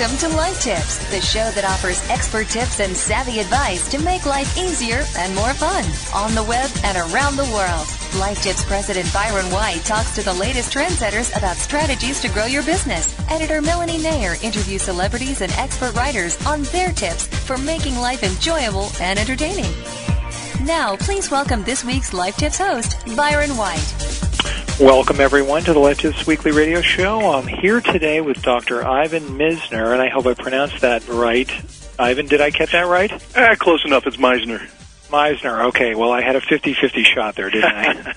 Welcome to Life Tips, the show that offers expert tips and savvy advice to make life easier and more fun on the web and around the world. Life Tips President Byron White talks to the latest trendsetters about strategies to grow your business. Editor Melanie Nair interviews celebrities and expert writers on their tips for making life enjoyable and entertaining. Now, please welcome this week's Life Tips host, Byron White. Welcome, everyone, to the Life Tips Weekly Radio Show. I'm here today with Dr. Ivan Misner, and I hope I pronounced that right. Ivan, did I catch that right? Ah, close enough. It's Meisner. Meisner. Okay, well, I had a 50-50 shot there, didn't I?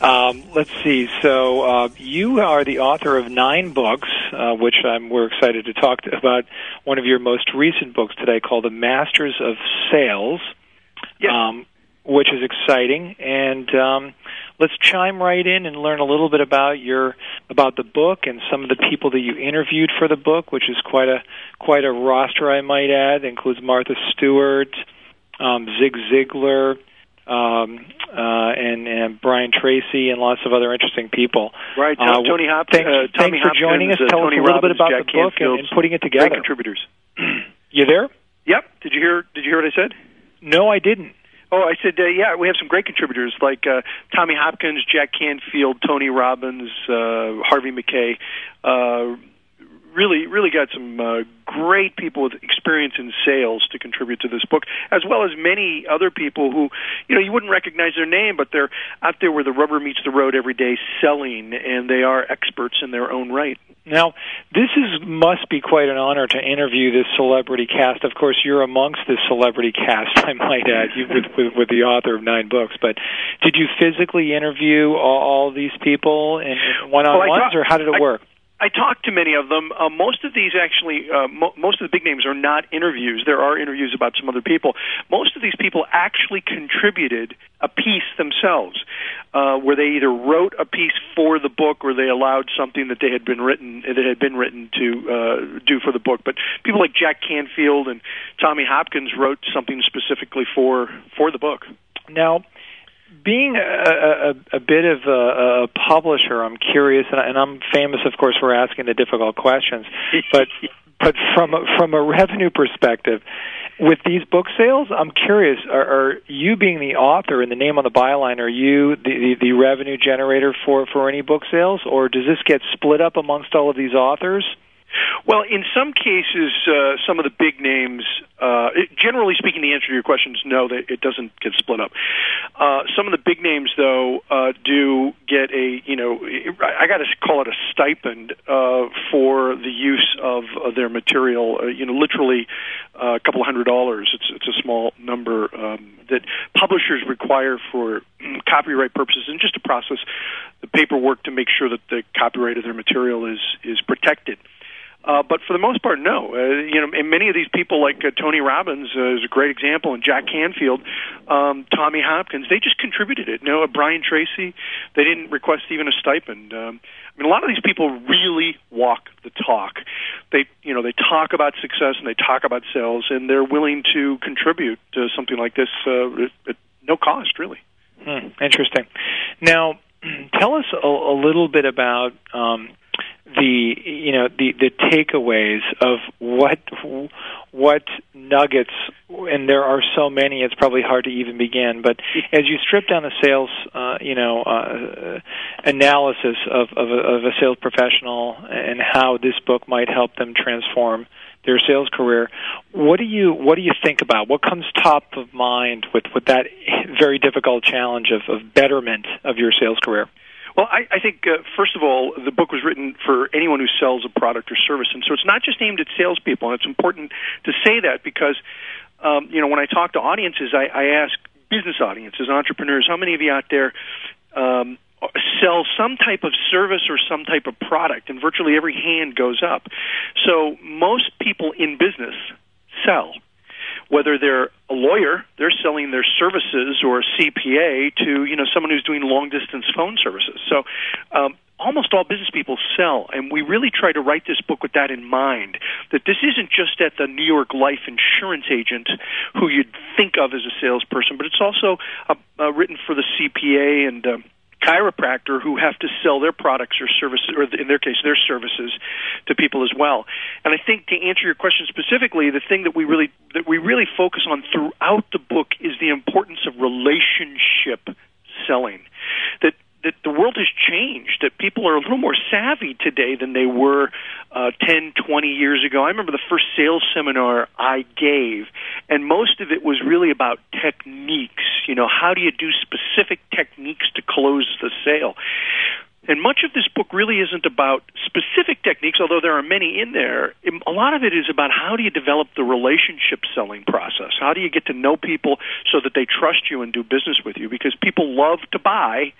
um, let's see. So uh, you are the author of nine books, uh, which I'm, we're excited to talk about. One of your most recent books today, called "The Masters of Sales," Yes. um, which is exciting. And um, let's chime right in and learn a little bit about your about the book and some of the people that you interviewed for the book, which is quite a quite a roster, I might add. It includes Martha Stewart, um, Zig Ziglar, um, uh, and, and Brian Tracy, and lots of other interesting people. Right. Uh, Tony Hop- Thanks, uh, thanks for joining us. Hopkins, uh, Tell Tony us a little bit about Jack the book and, and putting it Great together. contributors. You there? Yep. Did you hear? Did you hear what I said? No, I didn't. Oh, I said, uh, yeah, we have some great contributors like uh, Tommy Hopkins, Jack Canfield, Tony Robbins, uh, Harvey Mackay. Uh, really, really got some uh, great people with experience in sales to contribute to this book, as well as many other people who, you know, you wouldn't recognize their name, but they're out there where the rubber meets the road every day selling, and they are experts in their own right. Now, this is must be quite an honor to interview this celebrity cast. Of course, you're amongst this celebrity cast, I might add, you with, with with the author of nine books. But did you physically interview all, all these people in one on ones, talk- or how did it work? I talked to many of them. Uh, most of these actually, uh, mo- most of the big names are not interviews. There are interviews about some other people. Most of these people actually contributed a piece themselves, uh, where they either wrote a piece for the book or they allowed something that they had been written that had been written to uh, do for the book. But people like Jack Canfield and Tommy Hopkins wrote something specifically for for the book. Now, being a, a, a bit of a, a publisher, I'm curious, and, I- and I'm famous, of course, for asking the difficult questions. But but from a, from a revenue perspective, with these book sales, I'm curious: are, are you being the author and the name on the byline? Are you the, the, the revenue generator for for any book sales, or does this get split up amongst all of these authors? Well, in some cases, uh, some of the big names, uh, generally speaking, the answer to your question is no, that it doesn't get split up. Uh, some of the big names, though, uh, do get a, you know, I got to call it a stipend uh, for the use of, of their material. Uh, you know, literally uh, a couple hundred dollars. It's it's a small number um, that publishers require for mm, copyright purposes and just to process the paperwork to make sure that the copyright of their material is is protected. Uh, but for the most part, no. Uh, you know, and many of these people, like uh, Tony Robbins, uh, is a great example, and Jack Canfield, um, Tommy Hopkins, they just contributed it. Know, uh, Brian Tracy, they didn't request even a stipend. Um, I mean, a lot of these people really walk the talk. They, you know, they talk about success and they talk about sales, and they're willing to contribute to something like this uh, at, at no cost, really. Hmm, interesting. Now, tell us a, a little bit about um, the you know the the takeaways of what what nuggets and there are so many it's probably hard to even begin but as you strip down the sales uh, you know uh, analysis of of a, of a sales professional and how this book might help them transform their sales career what do you what do you think about? What comes top of mind with with that very difficult challenge of, of betterment of your sales career Well, I, I think uh, first of all, the book was written for anyone who sells a product or service, and so it's not just aimed at salespeople. And it's important to say that because, um, you know, when I talk to audiences, I, I ask business audiences, entrepreneurs, how many of you out there um, sell some type of service or some type of product? And virtually every hand goes up. So most people in business sell whether they're a lawyer, they're selling their services or a CPA to you know someone who's doing long distance phone services. So um, almost all business people sell, and we really try to write this book with that in mind. That this isn't just at the New York Life insurance agent who you'd think of as a salesperson, but it's also uh, uh, written for the CPA and. Um, chiropractor who have to sell their products or services, or in their case, their services to people as well. And I think to answer your question specifically, the thing that we really that we really focus on throughout the book is the importance of relationship selling. That that the world has changed, that people are a little more savvy today than they were uh, 10, 20 years ago. I remember the first sales seminar I gave, and most of it was really about techniques. You know, how do you do specific techniques to close the sale? And much of this book really isn't about specific techniques, although there are many in there. A lot of it is about how do you develop the relationship selling process? How do you get to know people so that they trust you and do business with you? Because people love to buy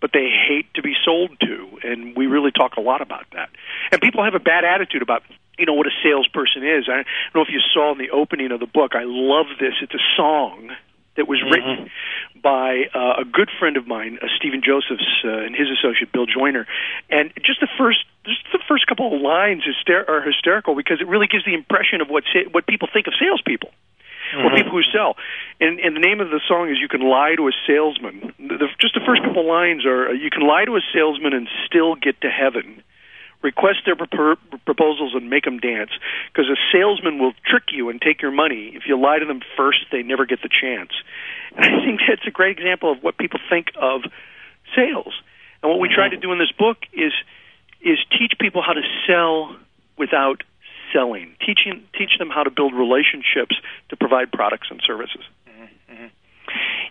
but they hate to be sold to, and we really talk a lot about that. And people have a bad attitude about you know what a salesperson is. I don't know if you saw in the opening of the book. I love this. It's a song that was mm-hmm. written by uh, a good friend of mine, uh, Stephen Josephs, uh, and his associate Bill Joyner. And just the first, just the first couple of lines hyster- are hysterical because it really gives the impression of what sa- what people think of salespeople mm-hmm. or people who sell. And, and the name of the song is "You Can Lie to a Salesman." The, the, just the first couple lines are: "You can lie to a salesman and still get to heaven." Request their pro- proposals and make them dance, because a salesman will trick you and take your money. If you lie to them first, they never get the chance. And I think that's a great example of what people think of sales. And what we try to do in this book is is teach people how to sell without selling, teaching teach them how to build relationships to provide products and services. Mm-hmm.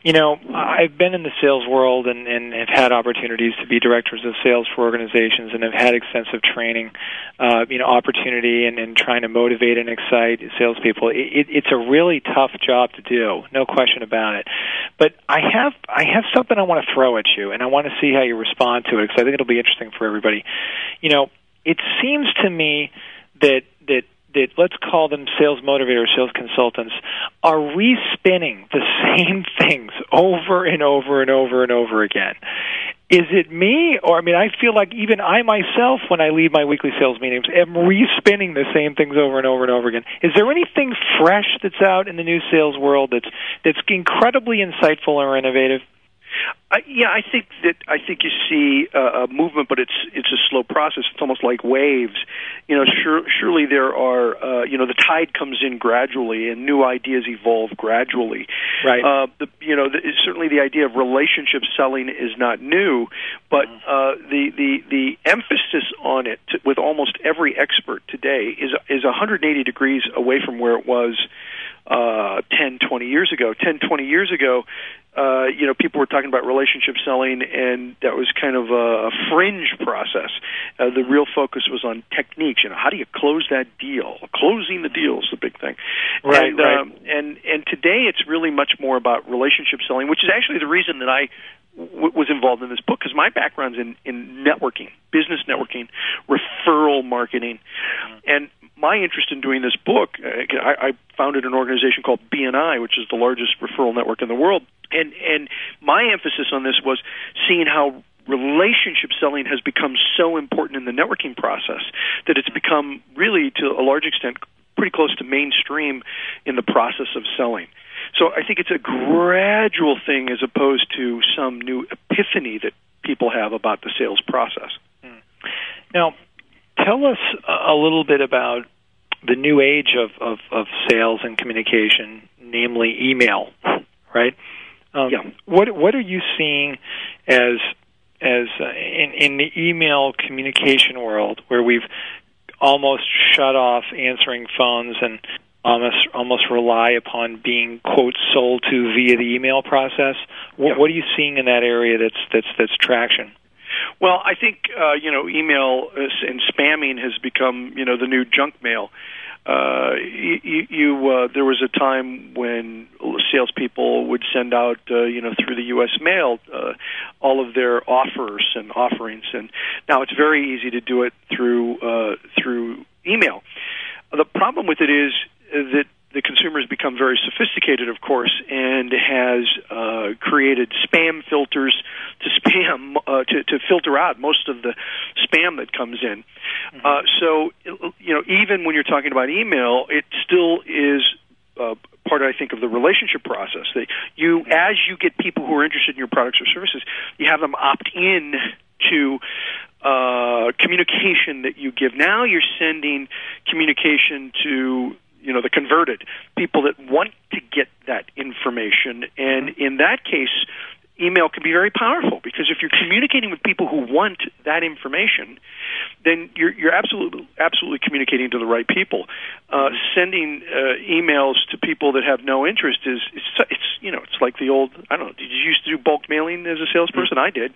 You know, I've been in the sales world and, and have had opportunities to be directors of sales for organizations and have had extensive training, uh, you know, opportunity and, and trying to motivate and excite salespeople. It, it, it's a really tough job to do, no question about it. But I have I have something I want to throw at you, and I want to see how you respond to it because I think it'll be interesting for everybody. You know, it seems to me that that that let's call them sales motivators, sales consultants, are respinning the same things over and over and over and over again. Is it me, or I mean, I feel like even I myself, when I leave my weekly sales meetings, am respinning the same things over and over and over again. Is there anything fresh that's out in the new sales world that's that's incredibly insightful or innovative? I, yeah, I think that I think you see uh, a movement, but it's it's a slow process. It's almost like waves. You know, sure, surely there are. Uh, you know, the tide comes in gradually, and new ideas evolve gradually. Right. Uh, the, you know, the, certainly the idea of relationship selling is not new, but mm-hmm. uh, the the the emphasis on it to, with almost every expert today is is 180 degrees away from where it was uh, 10, 20 years ago. 10, 20 years ago, uh, you know, people were talking about relationship selling, and that was kind of a, fringe process. Uh, the real focus was on techniques. You know, how do you close that deal? Closing the deal is the big thing. Right, and, right. Um, and and today it's really much more about relationship selling, which is actually the reason that I w- was involved in this book because my background's in in networking, business networking, referral marketing, and my interest in doing this book, uh, I, I founded an organization called BNI, which is the largest referral network in the world, and and my emphasis on this was seeing how relationship selling has become so important in the networking process that it's become really to a large extent pretty close to mainstream in the process of selling. So I think it's a gradual thing as opposed to some new epiphany that people have about the sales process. Hmm. Now, tell us a little bit about the new age of, of, of sales and communication, namely email, right? Um, yeah. What what are you seeing as as uh, in in the email communication world where we've almost shut off answering phones and almost almost rely upon being quote sold to via the email process? What, yeah. what are you seeing in that area that's that's that's traction? Well, I think uh, you know email and spamming has become you know the new junk mail. Uh, you, you uh, there was a time when salespeople would send out uh, you know through the U.S. mail uh, all of their offers and offerings, and now it's very easy to do it through uh, through email. The problem with it is that the consumer has become very sophisticated, of course, and has uh, created spam filters to spam uh, to, to filter out most of the spam that comes in. Mm-hmm. Uh, so, you know, even when you're talking about email, it still is uh, part, I think, of the relationship process. That you, as you get people who are interested in your products or services, you have them opt in to uh, communication that you give. Now you're sending communication to you know the converted people that want to get that information, and in that case, email can be very powerful because if you're communicating with people who want that information, then you're, you're absolutely absolutely communicating to the right people. Uh, sending uh, emails to people that have no interest is it's, it's you know it's like the old I don't know. Did you used to do bulk mailing as a salesperson? Mm-hmm. I did.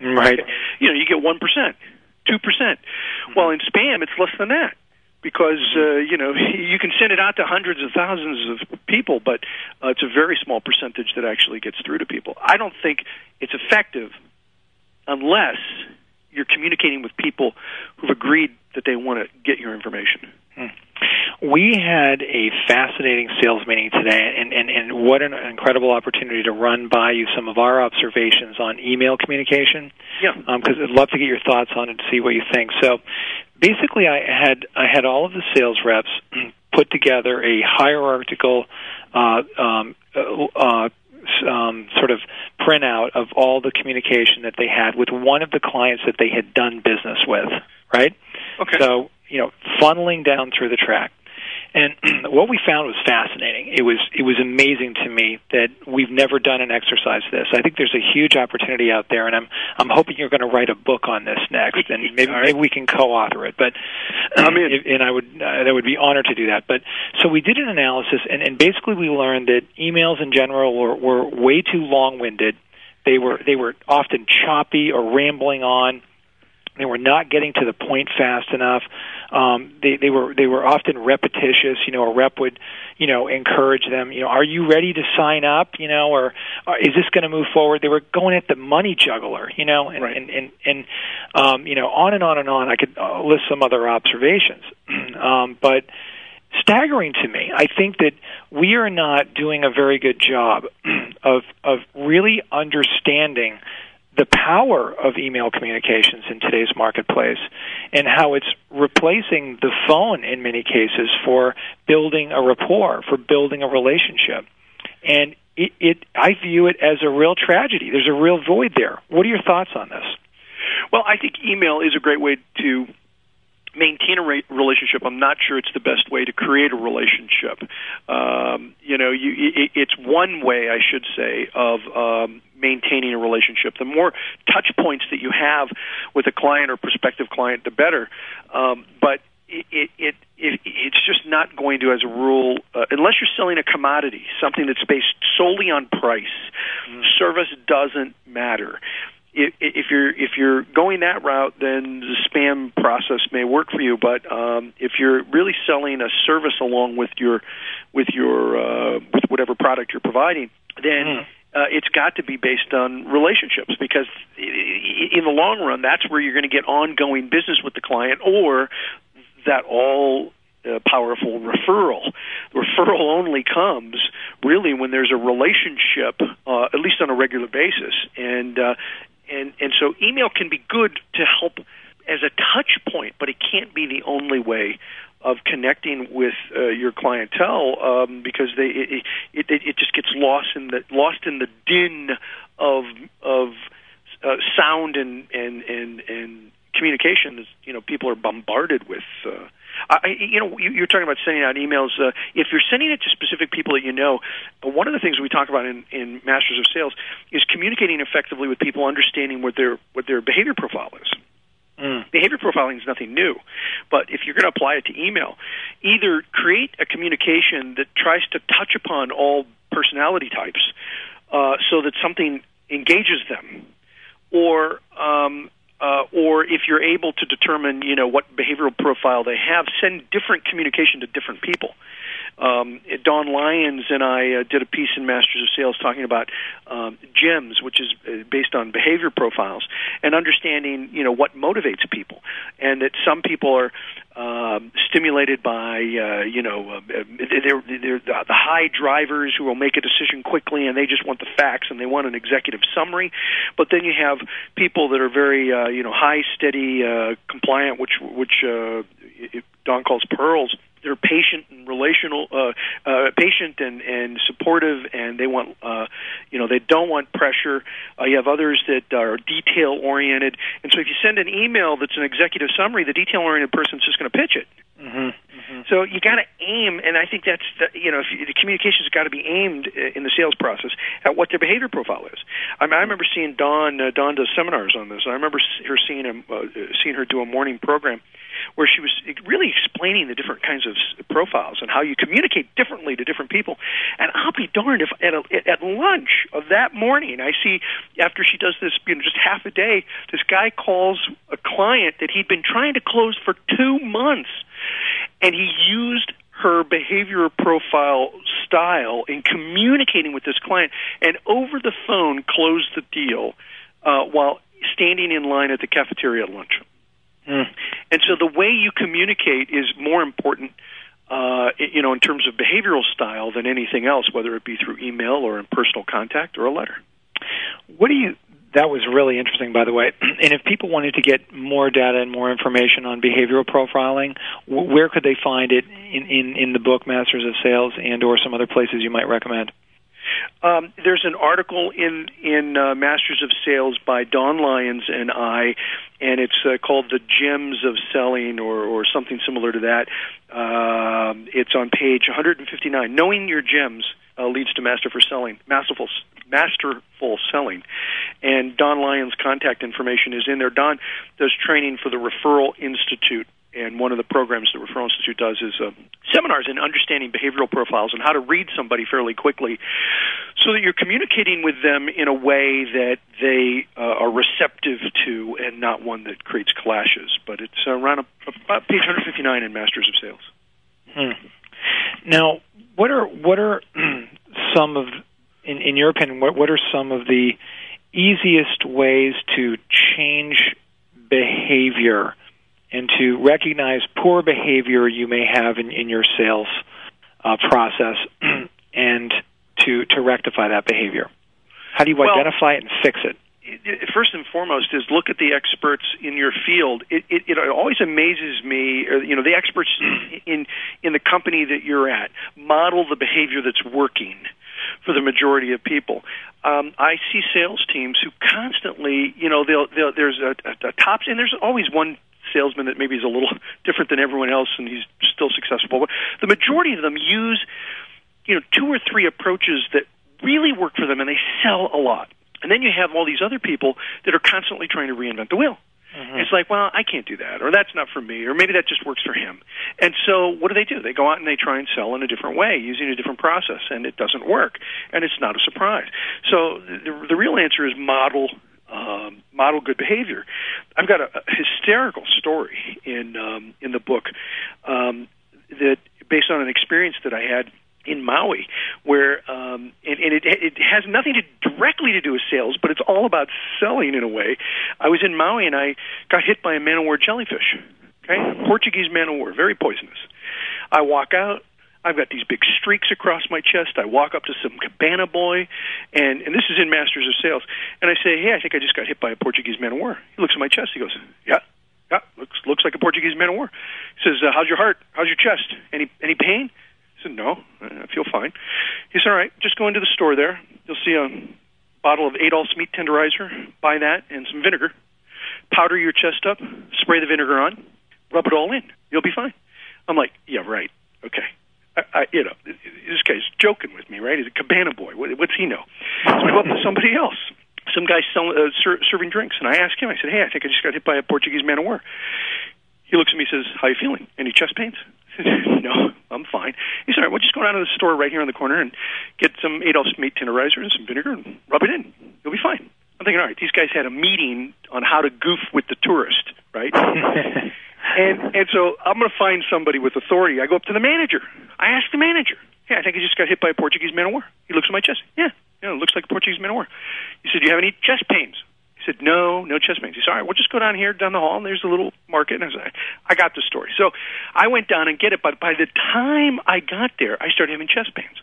Right. You know, you get one percent, two percent. Mm-hmm. Well, in spam, it's less than that because uh, you know you can send it out to hundreds of thousands of people, but uh, it's a very small percentage that actually gets through to people. I don't think it's effective unless you're communicating with people who've agreed that they want to get your information. Hmm. We had a fascinating sales meeting today, and, and, and what an incredible opportunity to run by you some of our observations on email communication. Yeah. Because um, I'd love to get your thoughts on it and see what you think. So, basically, I had I had all of the sales reps put together a hierarchical uh, um, uh, uh, um, sort of printout of all the communication that they had with one of the clients that they had done business with. Right. Okay. So you know, funneling down through the track. And what we found was fascinating. It was it was amazing to me that we've never done an exercise this. I think there's a huge opportunity out there, and I'm I'm hoping you're going to write a book on this next, and maybe right. maybe we can co-author it. But I mean, and I would uh, that would be honored to do that. But so we did an analysis, and, and basically we learned that emails in general were, were way too long-winded. They were they were often choppy or rambling on. They were not getting to the point fast enough. Um, they they were they were often repetitious. You know, a rep would you know encourage them. You know, are you ready to sign up? You know, or, or is this going to move forward? They were going at the money juggler. You know, and right. and and, and um, you know on and on and on. I could uh, list some other observations, um, but staggering to me. I think that we are not doing a very good job of of really understanding the power of email communications in today's marketplace and how it's replacing the phone in many cases for building a rapport, for building a relationship. And it, it I view it as a real tragedy. There's a real void there. What are your thoughts on this? Well, I think email is a great way to maintain a re- relationship. I'm not sure it's the best way to create a relationship. Um, you know, you, it, it's one way, I should say, of um, maintaining a relationship. The more touch points that you have with a client or prospective client, the better. Um, but it, it, it, it it's just not going to, as a rule, uh, unless you're selling a commodity, something that's based solely on price. Mm. Service doesn't matter if, if you're if you're going that route, then the spam process may work for you. But um, if you're really selling a service along with your with your uh, with whatever product you're providing, then mm. uh, it's got to be based on relationships because in the long run, that's where you're going to get ongoing business with the client, or that all uh, powerful referral. Referral only comes really when there's a relationship, uh, at least on a regular basis, and uh, and and so email can be good to help as a touch point, but it can't be the only way of connecting with uh, your clientele um, because they it, it, it just gets lost in the lost in the din of of uh, sound and and and and communication. You know, people are bombarded with. Uh, I, you know, you, you're talking about sending out emails. Uh, if you're sending it to specific people that you know, one of the things we talk about in, in Masters of Sales is communicating effectively with people, understanding what their what their behavior profile is. Mm. Behavior profiling is nothing new, but if you're going to apply it to email, either create a communication that tries to touch upon all personality types, uh, so that something engages them, or um, uh, or if you're able to determine, you know, what behavioral profile they have, send different communication to different people. Um, Dawn Lyons and I uh, did a piece in Masters of Sales talking about um, GEMS, which is uh, based on behavior profiles, and understanding you know what motivates people, and that some people are um, stimulated by uh, you know uh, they're, they're the high drivers who will make a decision quickly and they just want the facts and they want an executive summary. But then you have people that are very uh, you know high, steady, uh, compliant, which which uh, Dawn calls pearls they're patient and relational, uh, uh, patient and and supportive, and they want, uh, you know, they don't want pressure. Uh, you have others that are detail oriented, and so if you send an email that's an executive summary, the detail oriented person's just going to pitch it. Mm-hmm. Mm-hmm. So you got to aim, and I think that's the, you know, if you, the communication's got to be aimed uh, in the sales process at what their behavior profile is. I, mean, I remember seeing Dawn. Uh, Dawn does seminars on this. I remember her seeing him, uh, seeing her do a morning program where she was really explaining the different kinds of profiles and how you communicate differently to different people. And I'll be darned if at, a, at lunch of that morning I see after she does this, you know, just half a day, this guy calls a client that he'd been trying to close for two months, and he used her behavior profile style in communicating with this client and over the phone closed the deal uh, while standing in line at the cafeteria at lunch. Mm. And so the way you communicate is more important, uh, you know, in terms of behavioral style than anything else, whether it be through email or in personal contact or a letter. What do you? That was really interesting, by the way. And if people wanted to get more data and more information on behavioral profiling, where could they find it in, in, in the book Masters of Sales and or some other places you might recommend? Um, there's an article in in uh, Masters of Sales by Dawn Lyons and I, and it's uh, called "The Gems of Selling" or or something similar to that. Um, it's on page 159. Knowing your gems uh, leads to masterful selling, masterful masterful selling. And Dawn Lyons' contact information is in there. Dawn does training for the Referral Institute and one of the programs the Referral Institute does is uh, seminars in understanding behavioral profiles and how to read somebody fairly quickly, so that you're communicating with them in a way that they uh, are receptive to, and not one that creates clashes. But it's around a, about page 159 in Masters of Sales. Hmm. Now, what are what are some of, in, in your opinion, what what are some of the easiest ways to change behavior? And to recognize poor behavior you may have in, in your sales uh, process and to, to rectify that behavior? How do you well, identify it and fix it? First and foremost is look at the experts in your field. It, it, it always amazes me, or, you know, the experts in in the company that you're at model the behavior that's working for the majority of people. Um, I see sales teams who constantly, you know, they'll, they'll there's a, a, a tops, and there's always one salesman that maybe is a little different than everyone else and he's still successful. But the majority of them use, you know, two or three approaches that really work for them and they sell a lot. And then you have all these other people that are constantly trying to reinvent the wheel. Mm-hmm. It's like, well, I can't do that, or that's not for me, or maybe that just works for him. And so, what do they do? They go out and they try and sell in a different way, using a different process, and it doesn't work, and it's not a surprise. So, the, the real answer is model um, model good behavior. I've got a, a hysterical story in um, in the book um, that based on an experience that I had in Maui, where um, and, and it, it has nothing to directly to do with sales, but it's all about selling in a way. I was in Maui and I got hit by a man o' war jellyfish. Okay, Portuguese man o' war, very poisonous. I walk out. I've got these big streaks across my chest. I walk up to some cabana boy, and and this is in Masters of Sales, and I say, "Hey, I think I just got hit by a Portuguese man of war." He looks at my chest. He goes, "Yeah, yeah, looks looks like a Portuguese man of war." He says, uh, "How's your heart? How's your chest? Any any pain?" I said, "No, I feel fine." He said, "All right, just go into the store there. You'll see a bottle of Adolph's meat tenderizer. Buy that and some vinegar. Powder your chest up. Spray the vinegar on. Rub it all in. You'll be fine." I'm like, "Yeah, right. Okay." I, you know, this guy's joking with me, right? He's a cabana boy. What, what's he know? So I go up to somebody else, some guy selling, uh, ser- serving drinks, and I ask him. I said, "Hey, I think I just got hit by a Portuguese man of war." He looks at me and says, "How you feeling? Any chest pains?" "No, I'm fine." He said, "All right, well, just go down to the store right here on the corner and get some Adolph's meat tenderizer and some vinegar and rub it in. You'll be fine." I'm thinking, all right, these guys had a meeting on how to goof with the tourist, right? and and so I'm going to find somebody with authority. I go up to the manager. I ask the manager. Yeah, I think I just got hit by a Portuguese man of war. He looks at my chest. Yeah, yeah, it looks like a Portuguese man of war. He said, "Do you have any chest pains?" He said, "No, no chest pains." He said, "All right, we'll just go down here, down the hall, and there's a little market." And I said, "I got the story." So I went down and get it. But by the time I got there, I started having chest pains.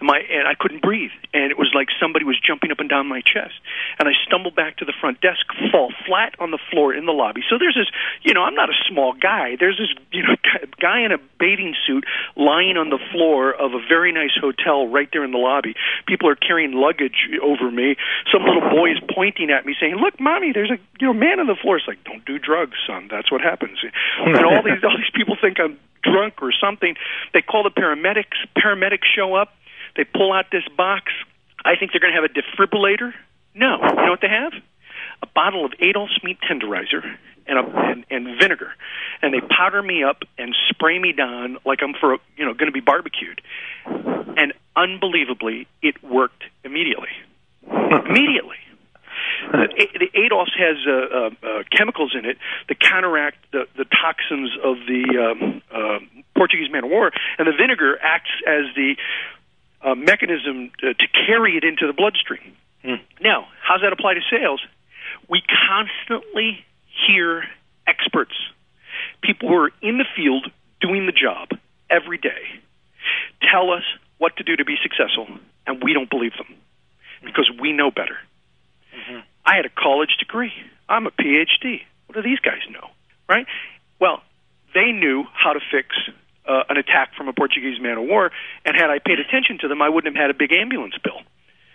And my and I couldn't breathe, and it was like somebody was jumping up and down my chest. And I stumbled back to the front desk, fall flat on the floor in the lobby. So there's this, you know, I'm not a small guy. There's this, you know, guy in a bathing suit lying on the floor of a very nice hotel right there in the lobby. People are carrying luggage over me. Some little boy is pointing at me, saying, "Look, mommy, there's a you know man on the floor." It's like, "Don't do drugs, son. That's what happens." and all these all these people think I'm drunk or something. They call the paramedics. Paramedics show up. They pull out this box. I think they're going to have a defibrillator. No, you know what they have? A bottle of Adolph's meat tenderizer and, a, and and vinegar, and they powder me up and spray me down like I'm for a, you know going to be barbecued. And unbelievably, it worked immediately. immediately. The, the Adolph's has uh, uh, uh, chemicals in it that counteract the, the toxins of the um, uh, Portuguese man of war, and the vinegar acts as the uh, mechanism to, to carry it into the bloodstream. Mm. Now, how does that apply to sales? We constantly hear experts, people who are in the field doing the job every day, tell us what to do to be successful, and we don't believe them because we know better. Mm-hmm. I had a college degree. I'm a PhD. What do these guys know, right? Well, they knew how to fix an attack from a Portuguese man of war, and had I paid attention to them, I wouldn't have had a big ambulance bill.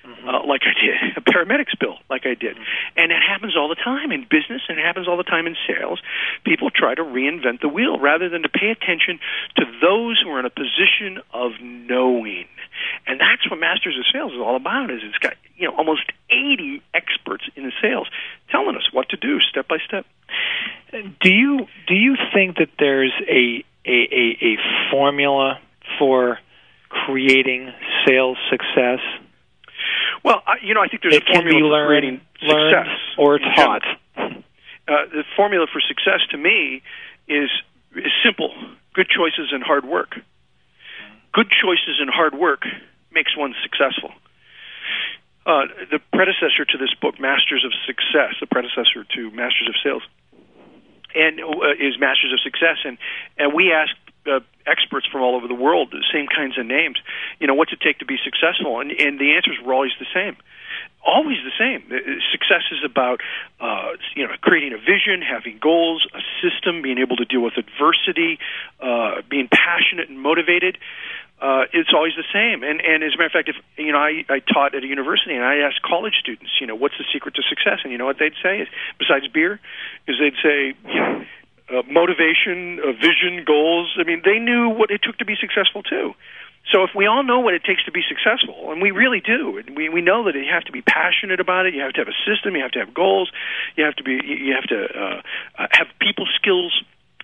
Mm-hmm. Uh, like I did, a paramedics bill, like I did. Mm-hmm. And it happens all the time in business and it happens all the time in sales. People try to reinvent the wheel rather than to pay attention to those who are in a position of knowing. And that's what Masters of Sales is all about, is it's got, you know, almost 80 experts in sales telling us what to do step by step. Do you do you think that there's a a, a, a formula for creating sales success? Well, I, you know, I think there's it a formula for learned, creating success or taught. Uh, the formula for success to me is is simple: good choices and hard work. Good choices and hard work makes one successful. Uh, the predecessor to this book, Masters of Success, the predecessor to Masters of Sales, and uh, is Masters of Success, and and we asked uh, experts from all over the world, the same kinds of names, you know, what's it take to be successful, and and the answers were always the same always the same. Success is about uh, you know creating a vision, having goals, a system, being able to deal with adversity, uh, being passionate and motivated. Uh, it's always the same. And and as a matter of fact, if you know, I, I taught at a university, and I asked college students, you know, what's the secret to success? And you know what they'd say is, besides beer, is they'd say, you know. Uh, motivation, uh, vision, goals. I mean, they knew what it took to be successful too. So if we all know what it takes to be successful, and we really do, and we we know that you have to be passionate about it, you have to have a system, you have to have goals, you have to be you have to uh, uh, have people skills.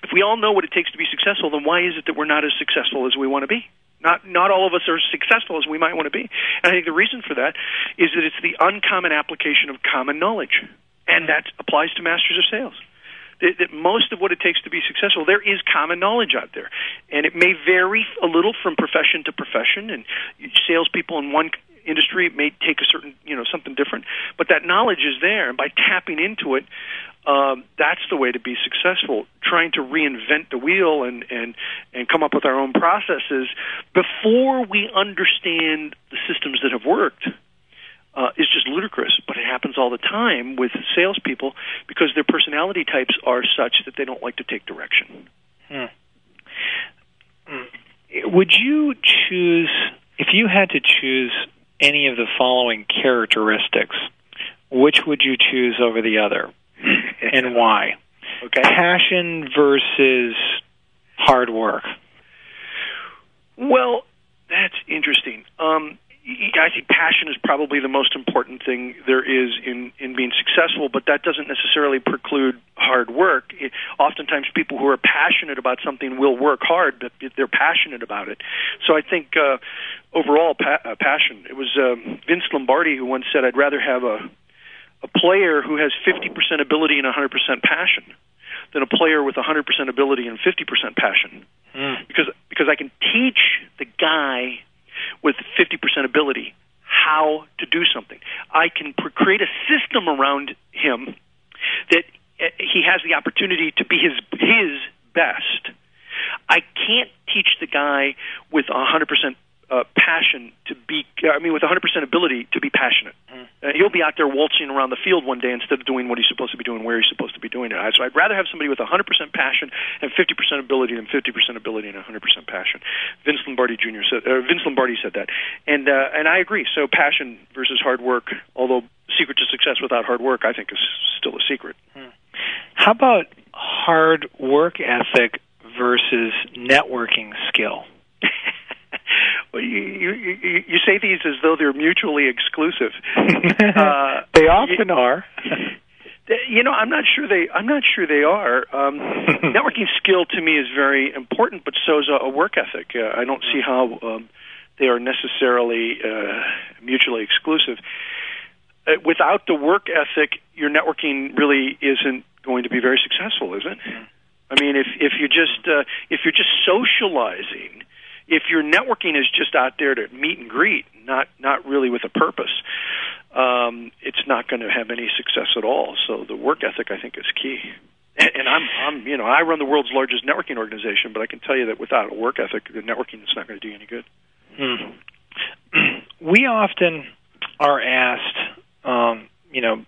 If we all know what it takes to be successful, then why is it that we're not as successful as we want to be? Not not all of us are as successful as we might want to be. And I think the reason for that is that it's the uncommon application of common knowledge, and that applies to masters of sales. That, that most of what it takes to be successful, there is common knowledge out there, and it may vary a little from profession to profession. And salespeople in one industry may take a certain, you know, something different, but that knowledge is there, and by tapping into it, um, that's the way to be successful. Trying to reinvent the wheel and and and come up with our own processes before we understand the systems that have worked uh, is just ludicrous, but it happens all the time with salespeople because their personality types are such that they don't like to take direction. Hmm. hmm. Would you choose, if you had to choose any of the following characteristics, which would you choose over the other, and why? Okay. Passion versus hard work. Well, that's interesting. Um, I think passion is probably the most important thing there is in in being successful, but that doesn't necessarily preclude hard work. It, oftentimes, people who are passionate about something will work hard, but they're passionate about it. So I think uh, overall, pa- uh, passion. It was um, Vince Lombardi who once said, "I'd rather have a a player who has 50% ability and 100% passion." than a player with 100% ability and 50% passion. Mm. Because because I can teach the guy with 50% ability how to do something. I can create a system around him that uh, he has the opportunity to be his his best. I can't teach the guy with 100% uh, passion to be I mean, with 100% ability to be passionate. Mm. Uh, he'll be out there waltzing around the field one day instead of doing what he's supposed to be doing where he's supposed to be doing it. So I'd rather have somebody with 100% passion and 50% ability than 50% ability and 100% passion. Vince Lombardi Jr. said, uh, Vince Lombardi said that, and uh, and I agree. So passion versus hard work, although secret to success without hard work, I think is still a secret. Hmm. How about hard work ethic versus networking skill? you, you, you say these as though they're mutually exclusive. uh, they often you, are. you know, I'm not sure they. I'm not sure they are. Um, networking skill to me is very important, but so is a, a work ethic. Uh, I don't see how um, they are necessarily uh, mutually exclusive. Uh, without the work ethic, your networking really isn't going to be very successful, is it? I mean, if if you're just uh, if you're just socializing if your networking is just out there to meet and greet, not not really with a purpose, um, it's not going to have any success at all. So the work ethic, I think, is key. And I'm, I'm, you know, I run the world's largest networking organization, but I can tell you that without a work ethic, the networking is not going to do you any good. Hmm. We often are asked, um, you know,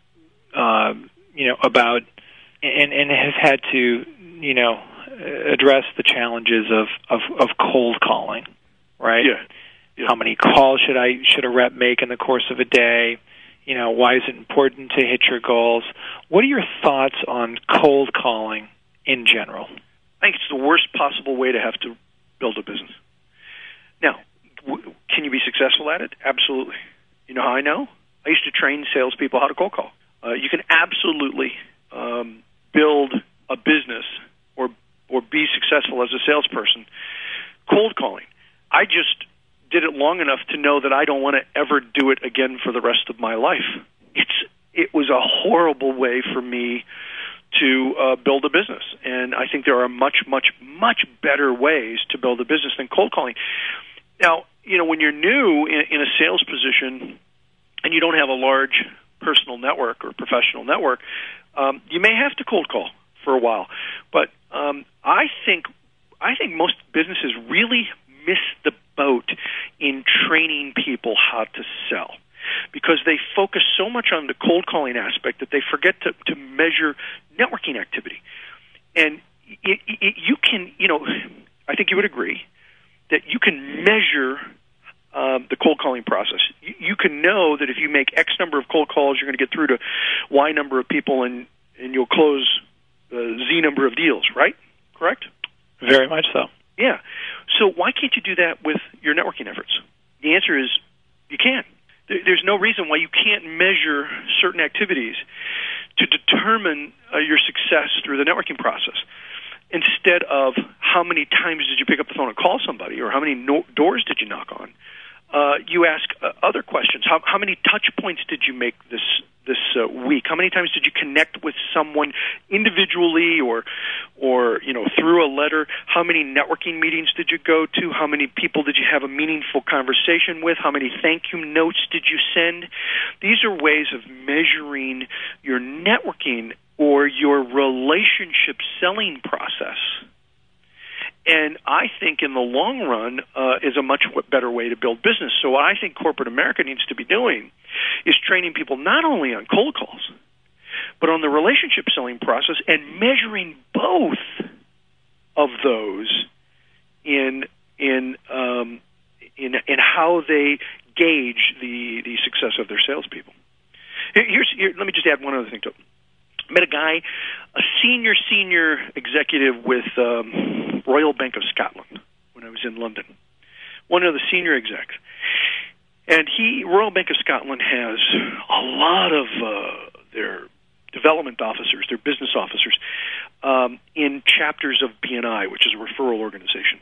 uh, you know, about and and have had to, you know, address the challenges of, of, of cold calling, right? Yeah. yeah. How many calls should I should a rep make in the course of a day? You know, why is it important to hit your goals? What are your thoughts on cold calling in general? I think it's the worst possible way to have to build a business. Now, w- can you be successful at it? Absolutely. You know how I know? I used to train salespeople how to cold call. Uh, you can absolutely um, build a business or be successful as a salesperson cold calling. I just did it long enough to know that I don't want to ever do it again for the rest of my life. It's it was a horrible way for me to uh, build a business, and I think there are much, much, much better ways to build a business than cold calling. Now, you know, when you're new in, in a sales position and you don't have a large personal network or professional network, um, you may have to cold call for a while. But um, I think I think most businesses really miss the boat in training people how to sell because they focus so much on the cold calling aspect that they forget to, to measure networking activity. And it, it, you can, you know, I think you would agree that you can measure um, the cold calling process. You, you can know that if you make X number of cold calls, you're going to get through to Y number of people, and and you'll close Z number of deals, right? Correct? Very much so. Yeah. So why can't you do that with your networking efforts? The answer is you can. There's no reason why you can't measure certain activities to determine uh, your success through the networking process instead of how many times did you pick up the phone and call somebody or how many no- doors did you knock on uh, you ask uh, other questions. How, how many touch points did you make this this uh, week? How many times did you connect with someone individually or or you know through a letter? How many networking meetings did you go to? How many people did you have a meaningful conversation with? How many thank you notes did you send? These are ways of measuring your networking or your relationship selling process and I think in the long run uh, is a much better way to build business. So what I think corporate America needs to be doing is training people not only on cold calls, but on the relationship selling process and measuring both of those in in um, in in how they gauge the the success of their salespeople. Here's here, let me just add one other thing to it met a guy, a senior senior executive with um, Royal Bank of Scotland when I was in London. One of the senior execs, and he Royal Bank of Scotland has a lot of uh, their development officers, their business officers, um, in chapters of BNI, which is a referral organization.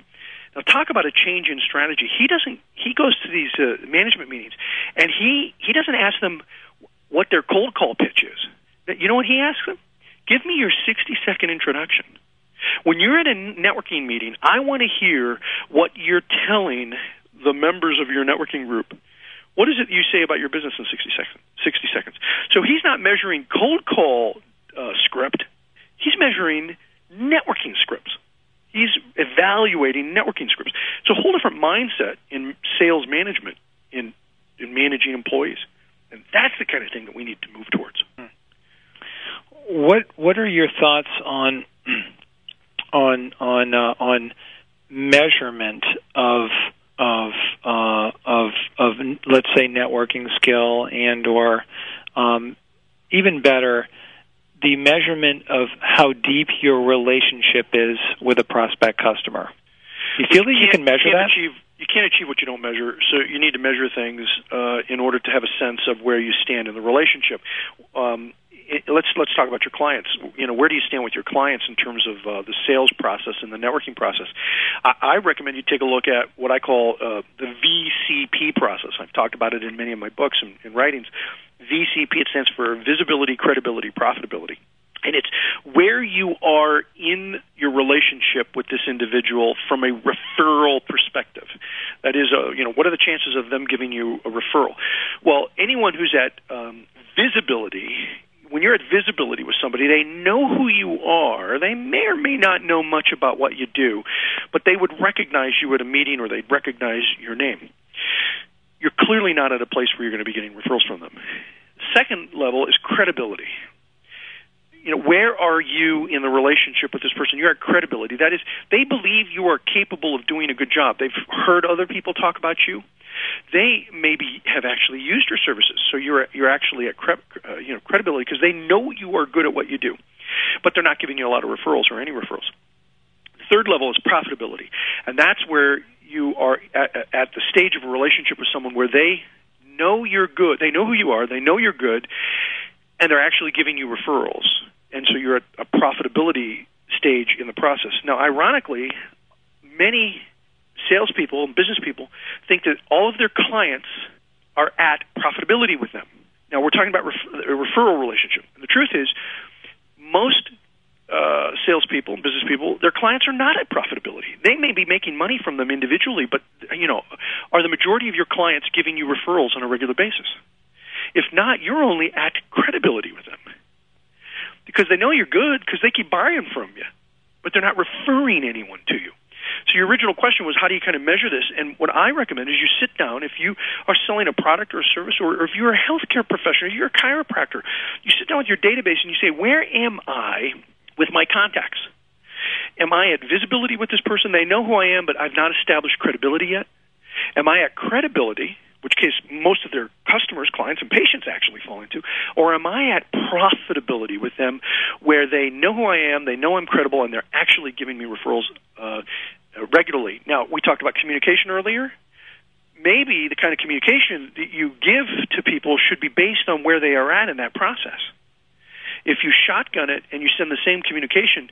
Now, talk about a change in strategy. He doesn't. He goes to these uh, management meetings, and he he doesn't ask them what their cold call pitch is you know what he asks them? Give me your 60 second introduction. When you're at a networking meeting, I want to hear what you're telling the members of your networking group. What is it you say about your business in 60 seconds? 60 seconds. So he's not measuring cold call uh, script. He's measuring networking scripts. He's evaluating networking scripts. It's a whole different mindset in sales management in in managing employees. And that's the kind of thing that we need to move towards. What What are your thoughts on on on uh, on measurement of of uh, of of let's say networking skill and or um, even better the measurement of how deep your relationship is with a prospect customer. You feel that you can measure you that? Achieve, you can't achieve what you don't measure. So you need to measure things uh, in order to have a sense of where you stand in the relationship. Um, it, let's let's talk about your clients. You know, where do you stand with your clients in terms of uh, the sales process and the networking process? I, I recommend you take a look at what I call uh, the VCP process. I've talked about it in many of my books and, and writings. VCP it stands for visibility, credibility, profitability and it's where you are in your relationship with this individual from a referral perspective. That is, a, uh, you know, what are the chances of them giving you a referral? Well, anyone who's at um, visibility when you're at visibility with somebody, they know who you are. They may or may not know much about what you do, but they would recognize you at a meeting or they'd recognize your name. You're clearly not at a place where you're going to be getting referrals from them. Second level is credibility you know, where are you in the relationship with this person? You're at credibility. That is, they believe you are capable of doing a good job. They've heard other people talk about you. They maybe have actually used your services, so you're you're actually at cre- uh, you know credibility because they know you are good at what you do, but they're not giving you a lot of referrals or any referrals. Third level is profitability, and that's where you are at, at the stage of a relationship with someone where they know you're good. They know who you are. They know you're good, and they're actually giving you referrals. And so you're at a profitability stage in the process. Now, ironically, many salespeople and business people think that all of their clients are at profitability with them. Now, we're talking about ref- a referral relationship. And the truth is, most uh, salespeople and business people, their clients are not at profitability. They may be making money from them individually, but you know, are the majority of your clients giving you referrals on a regular basis? If not, you're only at credibility with them because they know you're good because they keep buying from you, but they're not referring anyone to you. So your original question was how do you kind of measure this? And what I recommend is you sit down if you are selling a product or a service, or, if you're a healthcare professional, you're a chiropractor, you sit down with your database and you say, where am I with my contacts? Am I at visibility with this person? They know who I am, but I've not established credibility yet. Am I at credibility? Which case most of their customers, clients, and patients actually fall into? Or am I at profitability with them where they know who I am, they know I'm credible, and they're actually giving me referrals uh, regularly? Now, we talked about communication earlier. Maybe the kind of communication that you give to people should be based on where they are at in that process. If you shotgun it and you send the same communication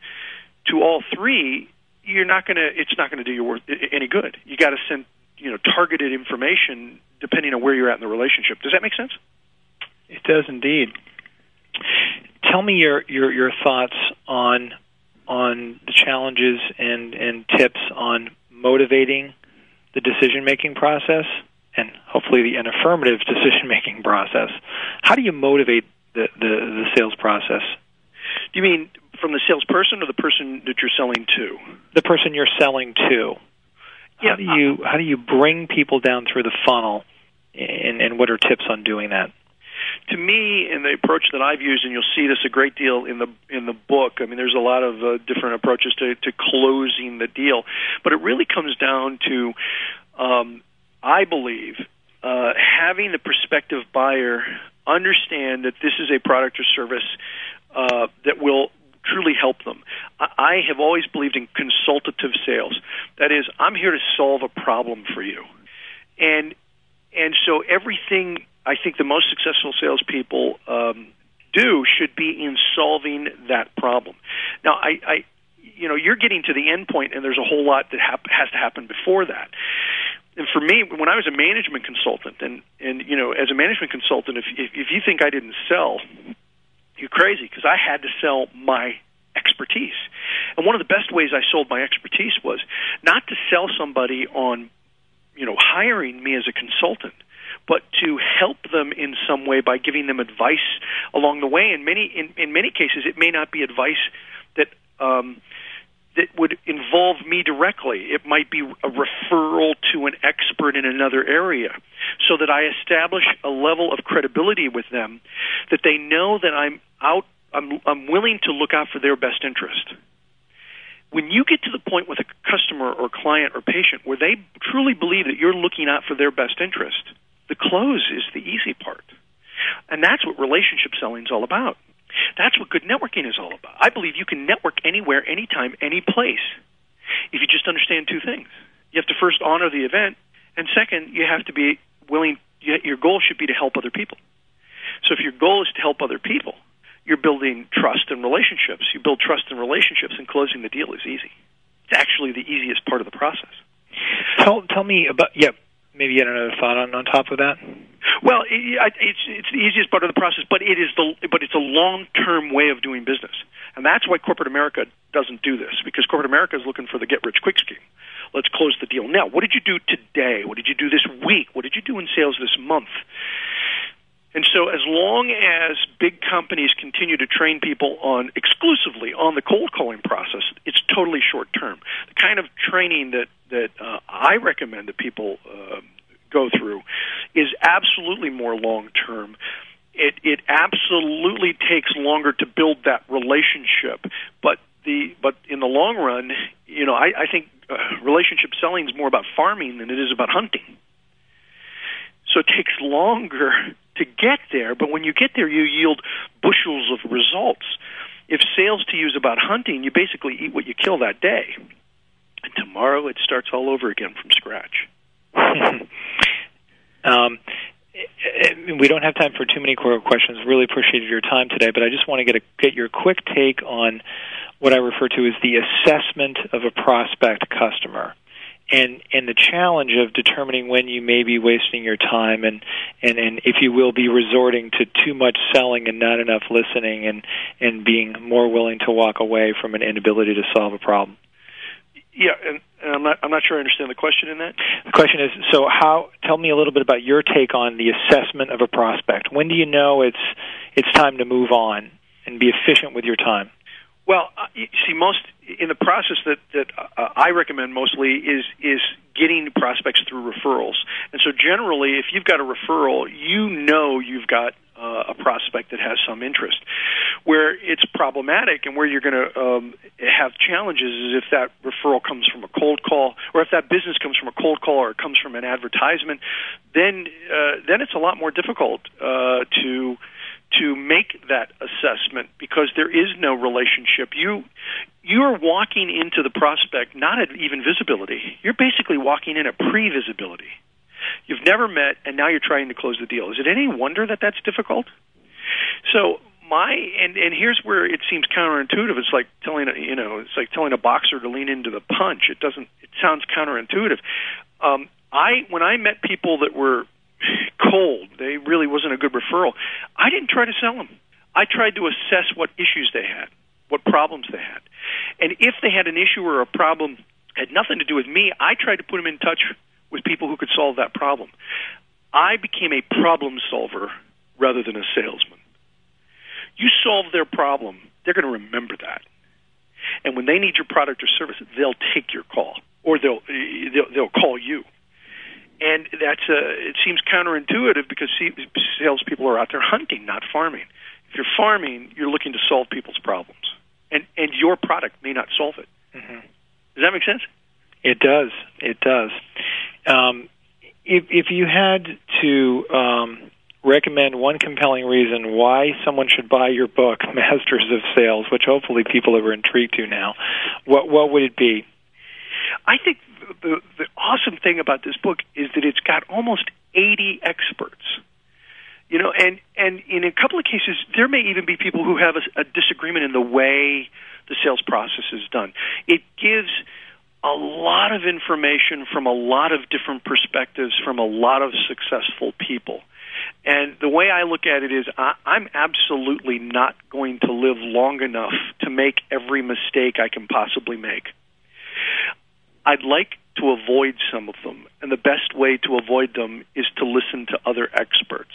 to all three, you're not going to. It's not going to do you worth any good. You got to send you know targeted information depending on where you're at in the relationship. Does that make sense? It does indeed. Tell me your your, your thoughts on on the challenges and, and tips on motivating the decision making process and hopefully the, an affirmative decision making process. How do you motivate the, the, the sales process? Do you mean from the salesperson or the person that you're selling to? The person you're selling to. Yeah, how do you how do you bring people down through the funnel, and, and what are tips on doing that? to me, in the approach that I've used, and you'll see this a great deal in the in the book. I mean, there's a lot of uh, different approaches to, to closing the deal, but it really comes down to, um, I believe, uh, having the prospective buyer understand that this is a product or service uh, that will truly help them. I have always believed in consultative sales. That is, I'm here to solve a problem for you, and and so everything I think the most successful salespeople um, do should be in solving that problem. Now, I, I you know, you're getting to the end point, and there's a whole lot that hap- has to happen before that. And for me, when I was a management consultant, and and you know, as a management consultant, if if, if you think I didn't sell, you're crazy because I had to sell my expertise. And one of the best ways I sold my expertise was not to sell somebody on, you know, hiring me as a consultant, but to help them in some way by giving them advice along the way. In many in, in many cases, it may not be advice that um, that would involve me directly. It might be a referral to an expert in another area so that I establish a level of credibility with them that they know that I'm out I'm I'm willing to look out for their best interest. When you get to the point with a customer or client or patient where they truly believe that you're looking out for their best interest, the close is the easy part. And that's what relationship selling is all about. That's what good networking is all about. I believe you can network anywhere, anytime, any place if you just understand two things. You have to first honor the event, and second, you have to be willing, your goal should be to help other people. So if your goal is to help other people, you're building trust and relationships. You build trust and relationships, and closing the deal is easy. It's actually the easiest part of the process. Tell, tell me about, yeah, maybe had another thought on, on top of that? Well, it's it's the easiest part of the process, but it is the but it's a long term way of doing business, and that's why corporate America doesn't do this because corporate America is looking for the get rich quick scheme. Let's close the deal now. What did you do today? What did you do this week? What did you do in sales this month? And so, as long as big companies continue to train people on exclusively on the cold calling process, it's totally short term. The kind of training that that uh, I recommend that people uh, go through is absolutely more long term. It it absolutely takes longer to build that relationship, but the but in the long run, you know, I, I think uh, relationship selling is more about farming than it is about hunting. So it takes longer to get there, but when you get there, you yield bushels of results. If sales to you is about hunting, you basically eat what you kill that day. And tomorrow it starts all over again from scratch. um, we don't have time for too many questions. Really appreciated your time today, but I just want to get a, get your quick take on what I refer to as the assessment of a prospect customer. And and the challenge of determining when you may be wasting your time and, and, and if you will be resorting to too much selling and not enough listening and, and being more willing to walk away from an inability to solve a problem. Yeah, and, and I'm not I'm not sure I understand the question in that. The question is so how tell me a little bit about your take on the assessment of a prospect. When do you know it's it's time to move on and be efficient with your time? Well, uh, see, most in the process that that uh, I recommend mostly is is getting prospects through referrals. And so, generally, if you've got a referral, you know you've got uh, a prospect that has some interest. Where it's problematic and where you're going to um, have challenges is if that referral comes from a cold call, or if that business comes from a cold call, or it comes from an advertisement. Then, uh, then it's a lot more difficult uh, to to make that assessment because there is no relationship. You you're walking into the prospect not at even visibility. You're basically walking in at pre-visibility. You've never met, and now you're trying to close the deal. Is it any wonder that that's difficult? So my and and here's where it seems counterintuitive. It's like telling a you know it's like telling a boxer to lean into the punch. It doesn't. It sounds counterintuitive. Um, I when I met people that were cold, they really wasn't a good referral. I didn't try to sell them. I tried to assess what issues they had, what problems they had, and if they had an issue or a problem had nothing to do with me, I tried to put them in touch with people who could solve that problem. I became a problem solver rather than a salesman. You solve their problem, they're going to remember that. And when they need your product or service, they'll take your call or they'll they'll, they'll call you. And that's a, it seems counterintuitive because salespeople are out there hunting, not farming. If you're farming, you're looking to solve people's problems, and and your product may not solve it. Mm-hmm. Does that make sense? It does. It does. Um, if if you had to um, recommend one compelling reason why someone should buy your book, Masters of Sales, which hopefully people are intrigued to now, what what would it be? I think the the awesome thing about this book is that it's got almost 80 experts. You know, and and in a couple of cases, there may even be people who have a, a disagreement in the way the sales process is done. It gives a lot of information from a lot of different perspectives from a lot of successful people. And the way I look at it is, I, I'm absolutely not going to live long enough to make every mistake I can possibly make. I'd like to avoid some of them, and the best way to avoid them is to listen to other experts.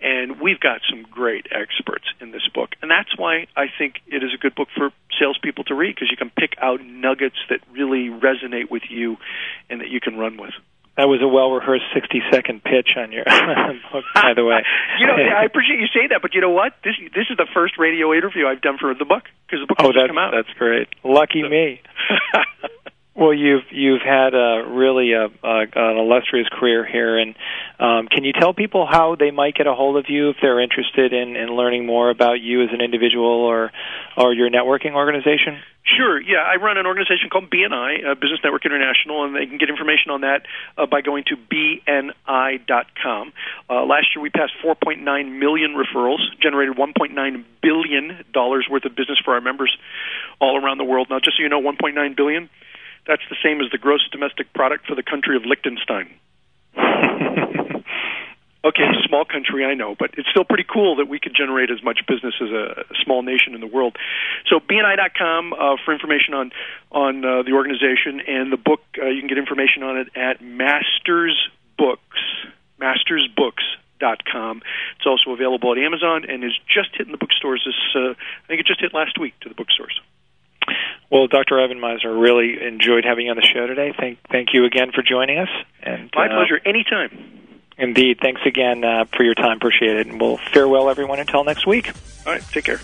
And we've got some great experts in this book. And that's why I think it is a good book for salespeople to read because you can pick out nuggets that really resonate with you and that you can run with. That was a well rehearsed 60 second pitch on your book, by the way. you know, I appreciate you saying that, but you know what? This this is the first radio interview I've done for the book because the book oh, has that's, come out. That's great. Lucky so. me. Well, you've you've had a really a, a, an illustrious career here, and um, can you tell people how they might get a hold of you if they're interested in, in learning more about you as an individual or or your networking organization? Sure. Yeah, I run an organization called BNI, uh, Business Network International, and they can get information on that uh, by going to bni.com. Uh, last year, we passed 4.9 million referrals, generated 1.9 billion dollars worth of business for our members all around the world. Now, just so you know, 1.9 billion that's the same as the gross domestic product for the country of Liechtenstein. okay, it's a small country, I know, but it's still pretty cool that we could generate as much business as a, small nation in the world. So BNI.com uh, for information on on uh, the organization and the book. Uh, you can get information on it at Masters Books. MastersBooks.com. It's also available at Amazon and is just hitting the bookstores. This uh, I think it just hit last week to the bookstores. Well, Dr. Ivan Misner, really enjoyed having you on the show today. Thank thank you again for joining us. And my uh, pleasure. Anytime. Indeed. Thanks again uh, for your time. Appreciate it. And we'll farewell everyone until next week. All right. Take care.